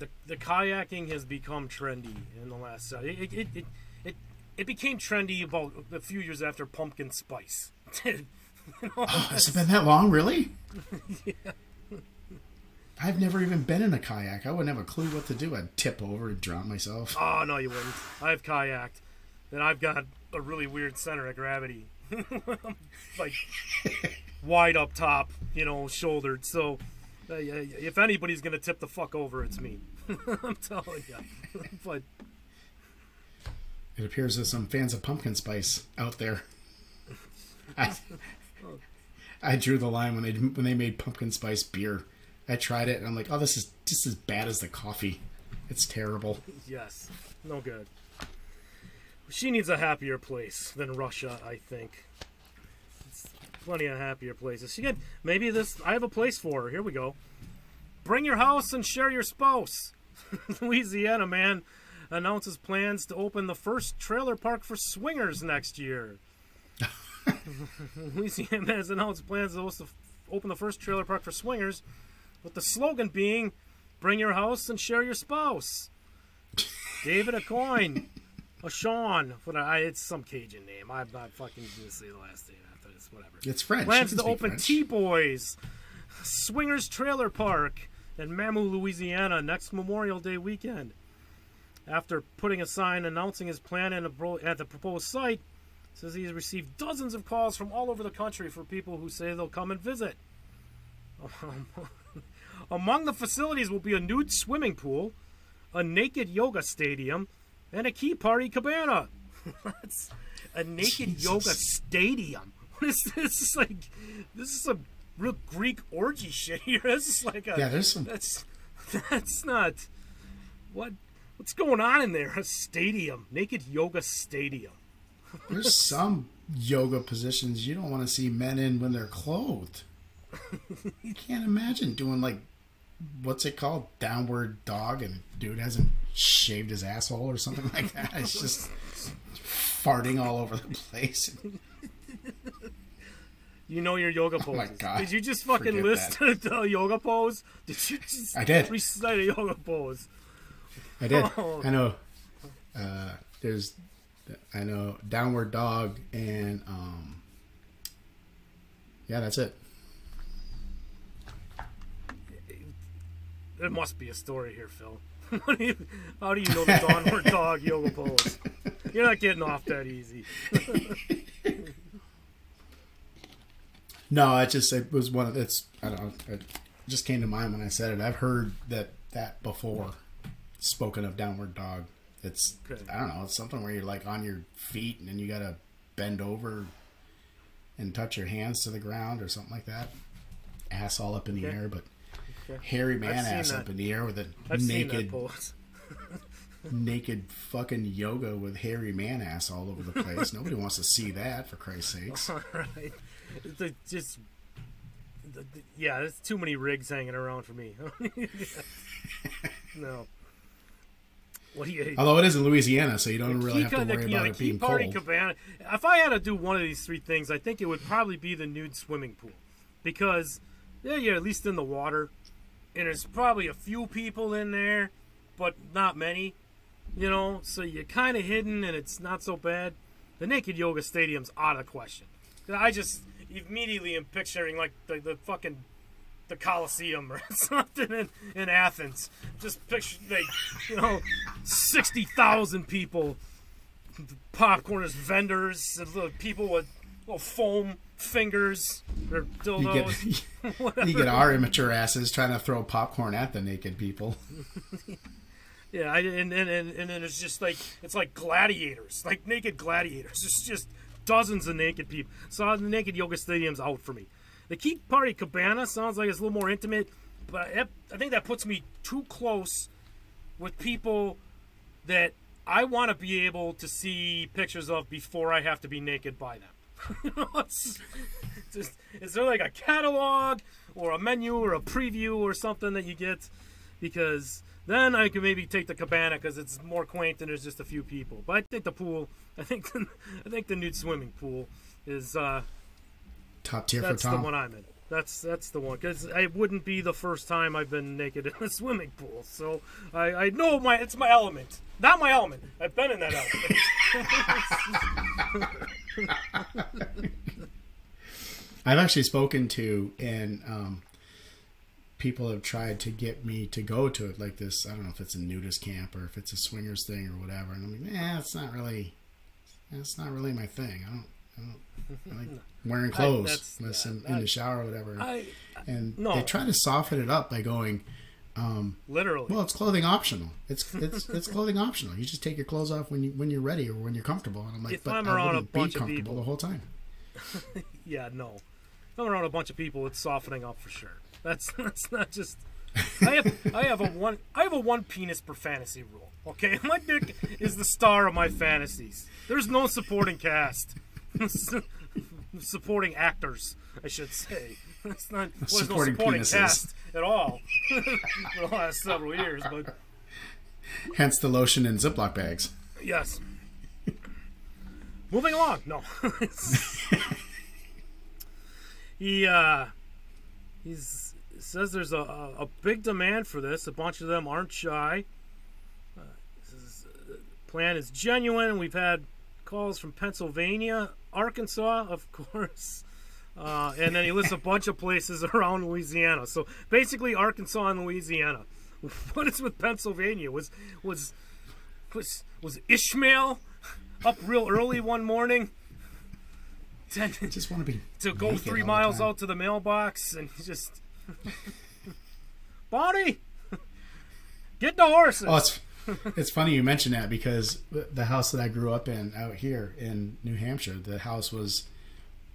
The, the kayaking has become trendy in the last. Uh, it, it, it, it, it became trendy about a few years after pumpkin spice. you know, Oh, has it been that long, really? yeah. I've never even been in a kayak. I wouldn't have a clue what to do. I'd tip over and drown myself. Oh no, you wouldn't. I've kayaked, and I've got a really weird center of gravity, like wide up top, you know, shouldered. So, uh, if anybody's gonna tip the fuck over, it's me. I'm telling you. but It appears there's some fans of pumpkin spice out there. I, I drew the line when they when they made pumpkin spice beer. I tried it and I'm like, oh, this is just as bad as the coffee. It's terrible. yes, no good. She needs a happier place than Russia, I think. It's plenty of happier places. She could maybe this. I have a place for her. Here we go. Bring your house and share your spouse. Louisiana man announces plans to open the first trailer park for swingers next year. Louisiana man has announced plans to open the first trailer park for swingers, with the slogan being "Bring your house and share your spouse." David a coin, a Sean. What I, it's some Cajun name. I'm not fucking gonna say the last name after this. Whatever. It's French. Plans to open T Boys Swingers Trailer Park in Mamou, Louisiana, next Memorial Day weekend. After putting a sign announcing his plan a at the proposed site, says he has received dozens of calls from all over the country for people who say they'll come and visit. Among the facilities will be a nude swimming pool, a naked yoga stadium, and a key party cabana. That's a naked Jesus. yoga stadium. What is this? This is like this is some real Greek orgy shit here. This is like a Yeah, there's some. that's that's not what what's going on in there. A stadium, naked yoga stadium. There's some yoga positions you don't want to see men in when they're clothed. You can't imagine doing like what's it called, downward dog, and dude hasn't shaved his asshole or something like that. It's just farting all over the place. You know your yoga Oh my poses. God. Did you just fucking Forget list the yoga pose? Did you just I did. recite a yoga pose? I did. Oh. I know. Uh, there's, I know downward dog and um. Yeah, that's it. There must be a story here, Phil. Do you- How do you know the downward dog yoga pose? You're not getting off that easy. No, it just it was one of it's I don't know. It just came to mind when I said it. I've heard that that before. Spoken of downward dog, it's Okay. I don't know. It's something where you're like on your feet and then you gotta bend over and touch your hands to the ground or something like that. Ass all up in the Okay. air, but Okay. hairy man ass that. up in the air with a I've naked naked fucking yoga with hairy man ass all over the place. Nobody wants to see that for Christ's sakes. All right. It's just, the- the- yeah, there's too many rigs hanging around for me. no. What do you? Although it is in Louisiana, so you don't really have to the- worry yeah, about the it being Party cold. Cabana. If I had to do one of these three things, I think it would probably be the nude swimming pool, because yeah, you're at least in the water, and there's probably a few people in there, but not many. You know, so you're kind of hidden, and it's not so bad. The naked yoga stadium's out of question. I just immediately am picturing like the, the fucking the Coliseum or something in, in Athens. Just picture like you know sixty thousand people, popcorn as vendors, people with little foam fingers or You get, you get our immature asses trying to throw popcorn at the naked people. Yeah, I, and, and and and then it's just like it's like gladiators, like naked gladiators. It's just dozens of naked people. So the naked yoga stadium's out for me. The Key Party Cabana sounds like it's a little more intimate, but I think that puts me too close with people that I want to be able to see pictures of before I have to be naked by them. It's just, is there like a catalog or a menu or a preview or something that you get? Because then I could maybe take the cabana because it's more quaint and there's just a few people. But I think the pool, I think, the, I think the nude swimming pool is uh, Top tier for that's the one I'm in. That's that's the one because it wouldn't be the first time I've been naked in a swimming pool. So I, I know my it's my element, not my element. I've been in that element. I've actually spoken to and um, people have tried to get me to go to it like this. I don't know if it's a nudist camp or if it's a swingers thing or whatever. And I'm like, nah, it's not really. That's not really my thing. I don't. I don't I like wearing clothes that's- unless I'm in the shower or whatever. I and no. they try to soften it up by going, um, literally. well, it's clothing optional. It's it's it's clothing optional. You just take your clothes off when you when you're ready or when you're comfortable. And I'm like, If but I'm around a wouldn't be bunch of comfortable people- the whole time. Yeah, no. If I'm around a bunch of people, it's softening up for sure. That's that's not just. I have I have a one I have a one penis per fantasy rule. Okay, my dick is the star of my fantasies. There's no supporting cast, supporting actors, I should say. It's not well, there's no Supporting supporting penises. cast at all for the last several years. But Hence the lotion in Ziploc bags. yes, moving along. No, he uh, he's says there's a, a, a big demand for this. A bunch of them aren't shy. Uh, says, uh, plan is genuine. We've had calls from Pennsylvania, Arkansas, of course. Uh, and then he lists a bunch of places around Louisiana. So basically, Arkansas and Louisiana. What is with Pennsylvania? Was was was was Ishmael up real early one morning? I just want to be to go three miles out to the mailbox and he just Bonnie get the horses Oh, it's it's funny you mention that because the house that I grew up in out here in New Hampshire, the house was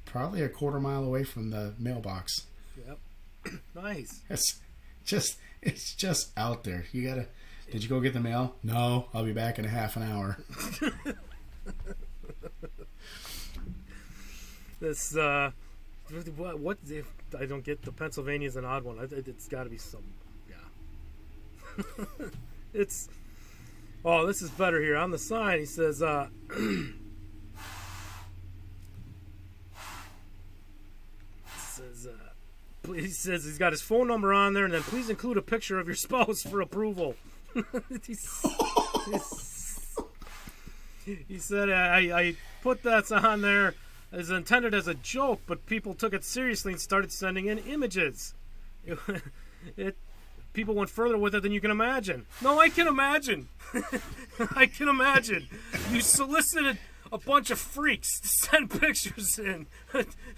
probably a quarter mile away from the mailbox. yep. nice It's just it's just out there. You gotta. Did you go get the mail? No, I'll be back in a half an hour. this uh what, what if I don't get the Pennsylvania's an odd one. It- it's got to be some yeah. It's oh this is better here. On the sign he says uh says uh please, he says he's got his phone number on there and then please include a picture of your spouse for approval. He's- he's- he said I, I put that on there as intended as a joke but people took it seriously and started sending in images. It, it people went further with it than you can imagine. No i can imagine. I can imagine. You solicited a bunch of freaks to send pictures in.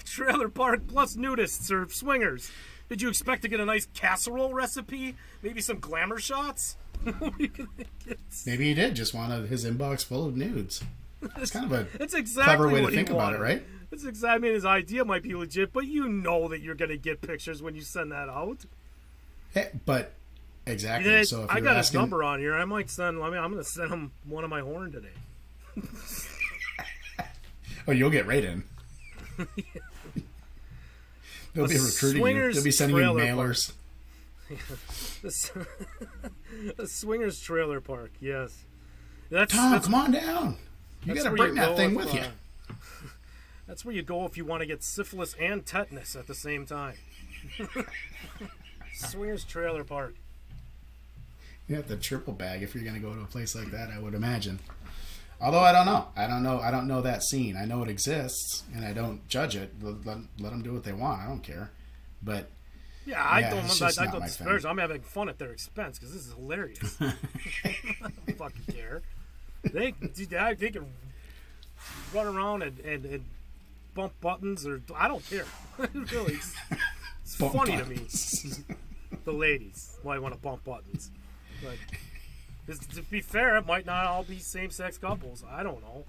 Trailer park plus nudists or swingers. Did you expect to get a nice casserole recipe? Maybe some glamour shots? Maybe he did just want his inbox full of nudes. It's kind of a It's exactly clever way to think about it, right? It's exactly. I mean, his idea might be legit, but you know that you're going to get pictures when you send that out. Hey, but exactly. So if I got his asking, number on here. I might send. I mean, I'm going to send him one of my horn today. oh, you'll get right in. They'll be recruiting you. They'll be sending you mailers. A swingers trailer park. Yes, that's Tom, that's, come on down. You got to bring that thing with you. That's where you go if you want to get syphilis and tetanus at the same time. swingers trailer park. You have the triple bag if you're going to go to a place like that. I would imagine. Although I don't know, I don't know, I don't know that scene. I know it exists, and I don't judge it. Let, let, let them do what they want. I don't care. But Yeah, I Yeah, don't. it's I, just I don't disparage. I'm having fun at their expense because this is hilarious. I don't fucking care. They they can run around and, and, and bump buttons or I don't care. really, it's, it's funny buttons. to me. The ladies why want to bump buttons, but to be fair, it might not all be same-sex couples. I don't know.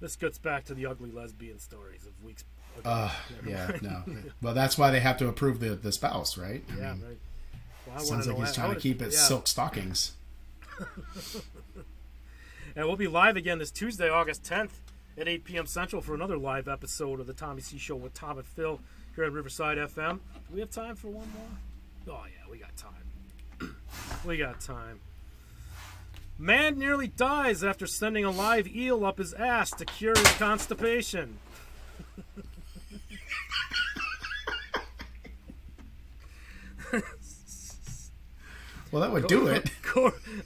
This gets back to the ugly lesbian stories of weeks. ago. uh, yeah, no. Well, that's why they have to approve the the spouse, right? I yeah, mean, right. Well, sounds like he's how- trying to keep it yeah. silk stockings. And we'll be live again this Tuesday, August 10th at 8 p.m. Central for another live episode of the Tommy C Show with Tom and Phil here at Riverside FM. Do we have time for one more? Oh, yeah, we got time. We got time. Man nearly dies after sending a live eel up his ass to cure his constipation. Well, that would do it.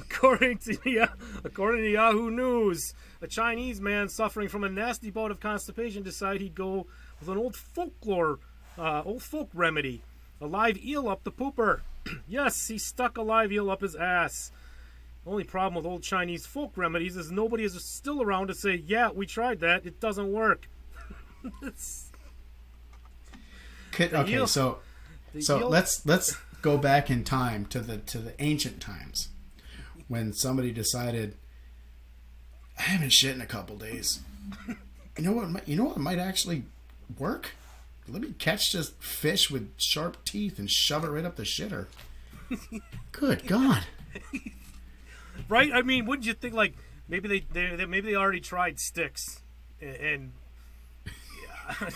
According to according to Yahoo News, a Chinese man suffering from a nasty bout of constipation decided he'd go with an old folklore, uh, old folk remedy, a live eel up the pooper. yes, he stuck a live eel up his ass. Only problem with old Chinese folk remedies is nobody is still around to say, "Yeah, we tried that. It doesn't work." Okay, eel, so so let's let's go back in time to the to the ancient times when somebody decided I haven't shit in a couple days. You know what? You know what might actually work? Let me catch this fish with sharp teeth and shove it right up the shitter. Good God! right? I mean, wouldn't you think like maybe they, they, they maybe they already tried sticks and, and yeah.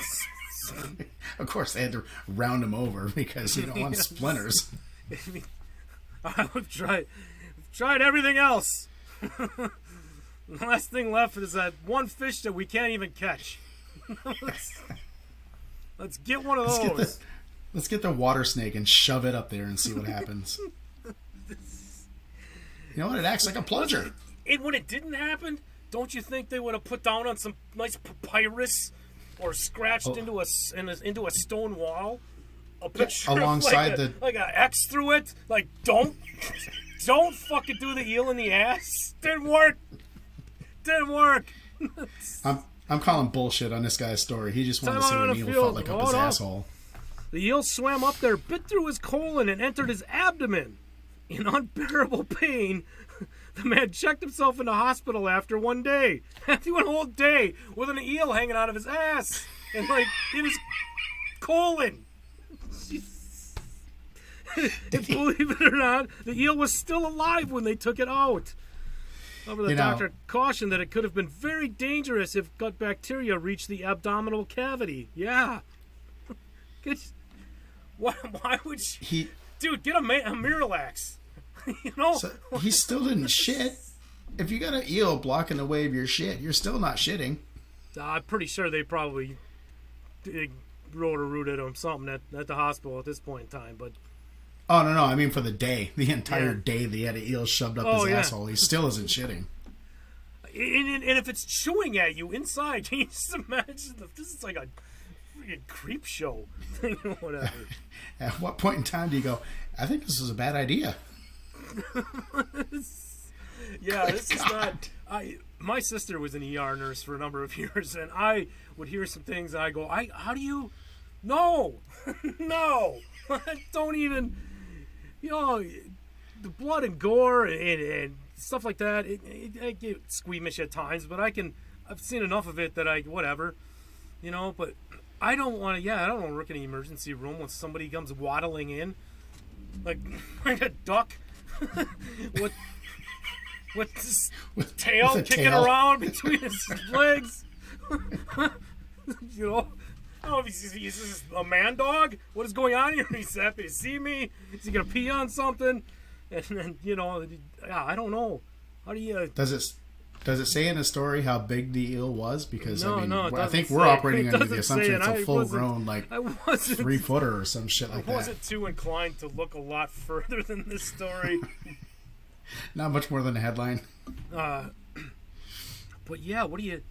of course, they had to round him over because you don't want splinters. I mean, I've tried, tried everything else. the last thing left is that one fish that we can't even catch. let's, let's, get one of those. Let's get, the, let's get the water snake and shove it up there and see what happens. you know what? It acts like a plunger. And when it didn't happen, don't you think they would have put down on some nice papyrus or scratched oh. into a, in a into a stone wall. A picture alongside like a, the like an X through it. Like don't don't fucking do the eel in the ass. Didn't work. Didn't work. I'm I'm calling bullshit on this guy's story. He just wanted to see what an eel felt like up his up. asshole. The eel swam up there, bit through his colon, and entered his abdomen. In unbearable pain, the man checked himself in the hospital after one day. He went a whole day with an eel hanging out of his ass and like in his colon. and believe it or not, the eel was still alive when they took it out. However, the you doctor know, cautioned that it could have been very dangerous if gut bacteria reached the abdominal cavity. Yeah. why, why would she, he? Dude, get a, a Miralax. you know, so he still didn't shit. If you got an eel blocking the way of your shit, you're still not shitting. I'm pretty sure they probably wrote a root at him something at, at the hospital at this point in time. But oh no, no, I mean for the day, the entire yeah. day, they had an eel shoved up oh, his yeah. asshole. He still isn't shitting. And, and, and, if it's chewing at you inside, can you just imagine if this is like a freaking creep show thing whatever? At what point in time do you go? I think this is a bad idea. yeah, this is not. I my sister was an ER nurse for a number of years, and I would hear some things, and I go, "I how do you? No, no, don't even. You know, the blood and gore and, and stuff like that. It, it, it get squeamish at times, but I can. I've seen enough of it that I whatever, you know. But I don't want to. Yeah, I don't want to work in an emergency room when somebody comes waddling in, like like a duck with with his with, tail with kicking tail. around between his legs. you know, I don't know if he's, he's a man dog. What is going on here? He's happy to see me. Is he gonna pee on something? And then you know, yeah, I don't know. How do you? Does it does it say in the story how big the eel was? Because no, I mean, no, I think we're say. operating under the assumption it's a full grown, like three footer or some shit like that. I wasn't that. too inclined to look a lot further than this story. Not much more than a headline. Uh, but yeah, what do you?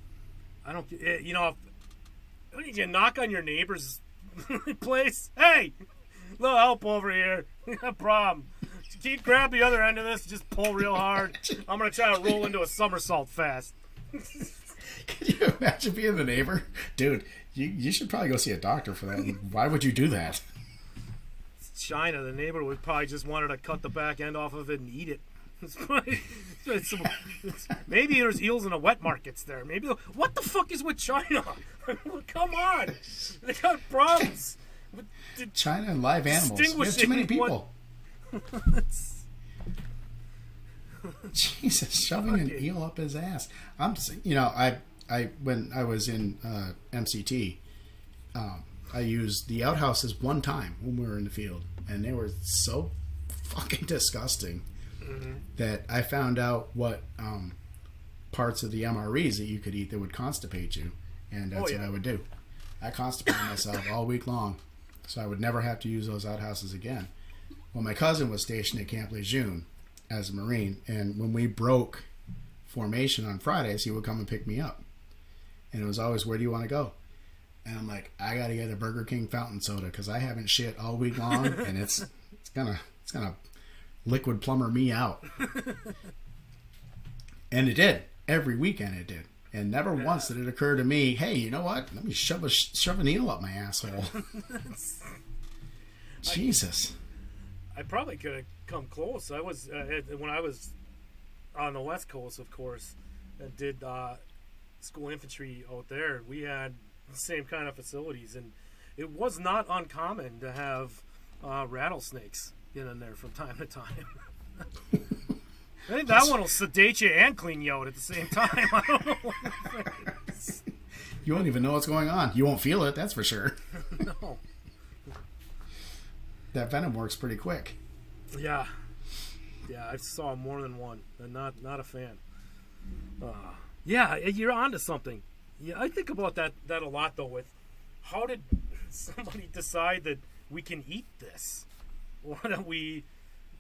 I don't. Eh, you know, what did you knock on your neighbor's place? Hey, little help over here. No problem keep grab the other end of this, just pull real hard. I'm gonna try to roll into a somersault fast. Can you imagine being the neighbor, dude? You you should probably go see a doctor for that. Why would you do that? China, the neighbor would probably just wanted to cut the back end off of it and eat it. It's probably, it's, it's, maybe there's eels in the wet markets there. Maybe what the fuck is with China? Come on, they got problems. China and live animals. We have too many people. Jesus, shoving an eel up his ass. I'm, you know, I, I when I was in uh, MCT, um, I used the outhouses one time when we were in the field, and they were so fucking disgusting that I found out what um, parts of the MREs that you could eat that would constipate you, and that's Oh, yeah. what I would do. I constipated myself all week long, so I would never have to use those outhouses again. Well, my cousin was stationed at Camp Lejeune as a Marine, and when we broke formation on Fridays, he would come and pick me up, and it was always, "Where do you want to go?" And I'm like, I gotta get a Burger King fountain soda because I haven't shit all week long, and it's it's gonna it's gonna liquid plumber me out. and it did every weekend. It did, and never once did it occur to me, hey, you know what? Let me shove a shove a needle up my asshole. Jesus. I probably could have come close. I was uh, when I was on the West Coast, of course, and did uh, school infantry out there. We had the same kind of facilities, and it was not uncommon to have uh, rattlesnakes get in there from time to time. I think that one will sedate you and clean you out at the same time. I don't know. You won't even know what's going on. You won't feel it, that's for sure. no. That venom works pretty quick. Yeah, yeah, I saw more than one, and not not a fan. Uh, yeah, you're onto something. Yeah, I think about that that a lot though. With how did somebody decide that we can eat this, or that we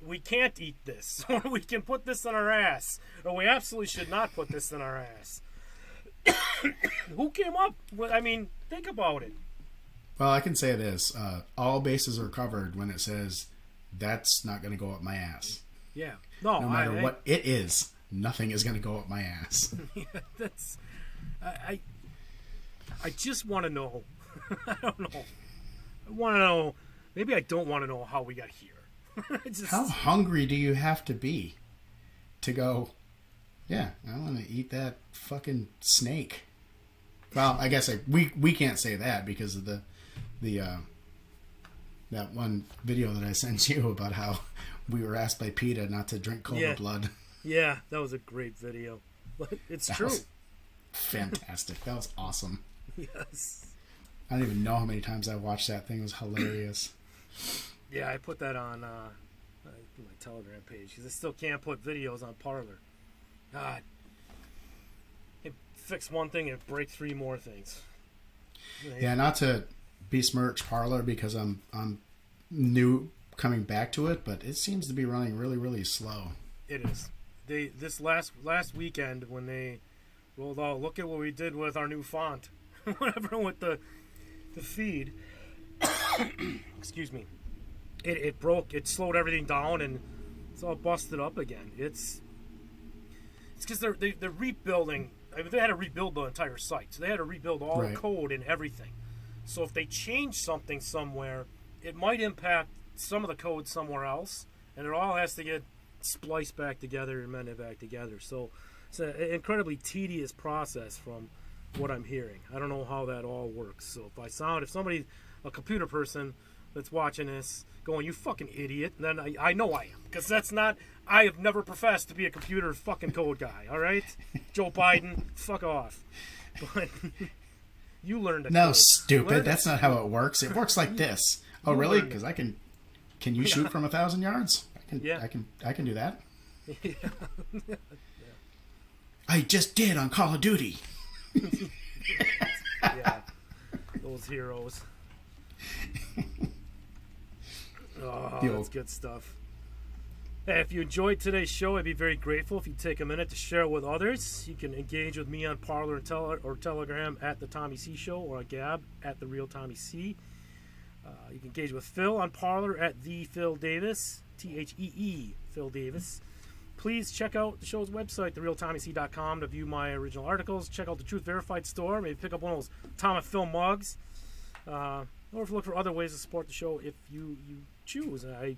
we can't eat this, or we can put this in our ass, or we absolutely should not put this in our ass? Who came up with? I mean, think about it. Well, I can say this: uh, all bases are covered when it says that's not going to go up my ass. Yeah, no, No matter I, I- what it is, nothing is going to go up my ass. that's I I, I just want to know. I don't know. I want to know. Maybe I don't want to know how we got here. Just, How hungry do you have to be to go? Yeah, I want to eat that fucking snake. Well, I guess I, we we can't say that because of the the uh, that one video that I sent you about how we were asked by PETA not to drink cobra Yeah. blood. yeah, that was a great video. But it's That true. was fantastic. that was awesome. Yes. I don't even know how many times I watched that thing. It was hilarious. Yeah, I put that on uh, my Telegram page because I still can't put videos on Parler. God, it fix one thing and break three more things. Yeah, not to besmirch Parler because I'm I'm new coming back to it, but it seems to be running really really slow. It is. They this last last weekend when they rolled out. Look at what we did with our new font, whatever with the the feed. Excuse me. It it broke. It slowed everything down and it's all busted up again. It's it's because they're they, they're rebuilding. I mean, they had to rebuild the entire site, so they had to rebuild all Right. the code and everything. So if they change something somewhere, it might impact some of the code somewhere else, and it all has to get spliced back together and mended back together. So it's an incredibly tedious process from what I'm hearing. I don't know how that all works. So if I sound, if somebody, a computer person that's watching this, going, "You fucking idiot," then I, I know I am because that's not. I have never professed to be a computer fucking code guy. All right, Joe Biden, fuck off. But you learned No, code. stupid. That's not how it works. It works like this. Oh, You really? Because I can. Can you shoot from a thousand yards? I can. Yeah. I can. I can do that. Yeah. I just did on Call of Duty. yeah, those heroes. Oh, The that's good stuff. Hey, if you enjoyed today's show, I'd be very grateful if you take a minute to share it with others. You can engage with me on Parler and tele- or Telegram at the Tommy C Show or on Gab at the Real Tommy C. Uh, you can engage with Phil on Parler at the Phil Davis, T H E E Phil Davis. Please check out the show's website, therealtommyc.com, to view my original articles. Check out the Truth Verified store. Maybe pick up one of those Tom and Phil mugs. Uh, or if you look for other ways to support the show if you, you choose. I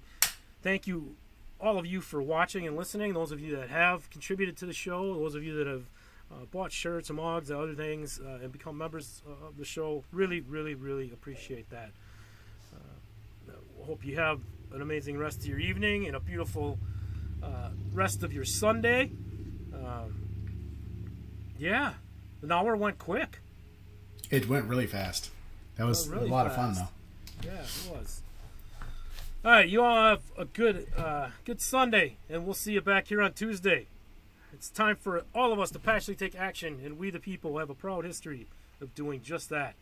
thank you, all of you, for watching and listening. Those of you that have contributed to the show, those of you that have uh, bought shirts and mugs and other things uh, and become members uh, of the show, really, really, really appreciate that. Uh, hope you have an amazing rest of your evening and a beautiful uh, rest of your Sunday. Um, yeah, an hour went quick. It went really fast. That was Oh, really a lot of fun, though. Yeah, it was. All right, you all have a good uh, good Sunday, and we'll see you back here on Tuesday. It's time for all of us to passionately take action, and we, the people, have a proud history of doing just that.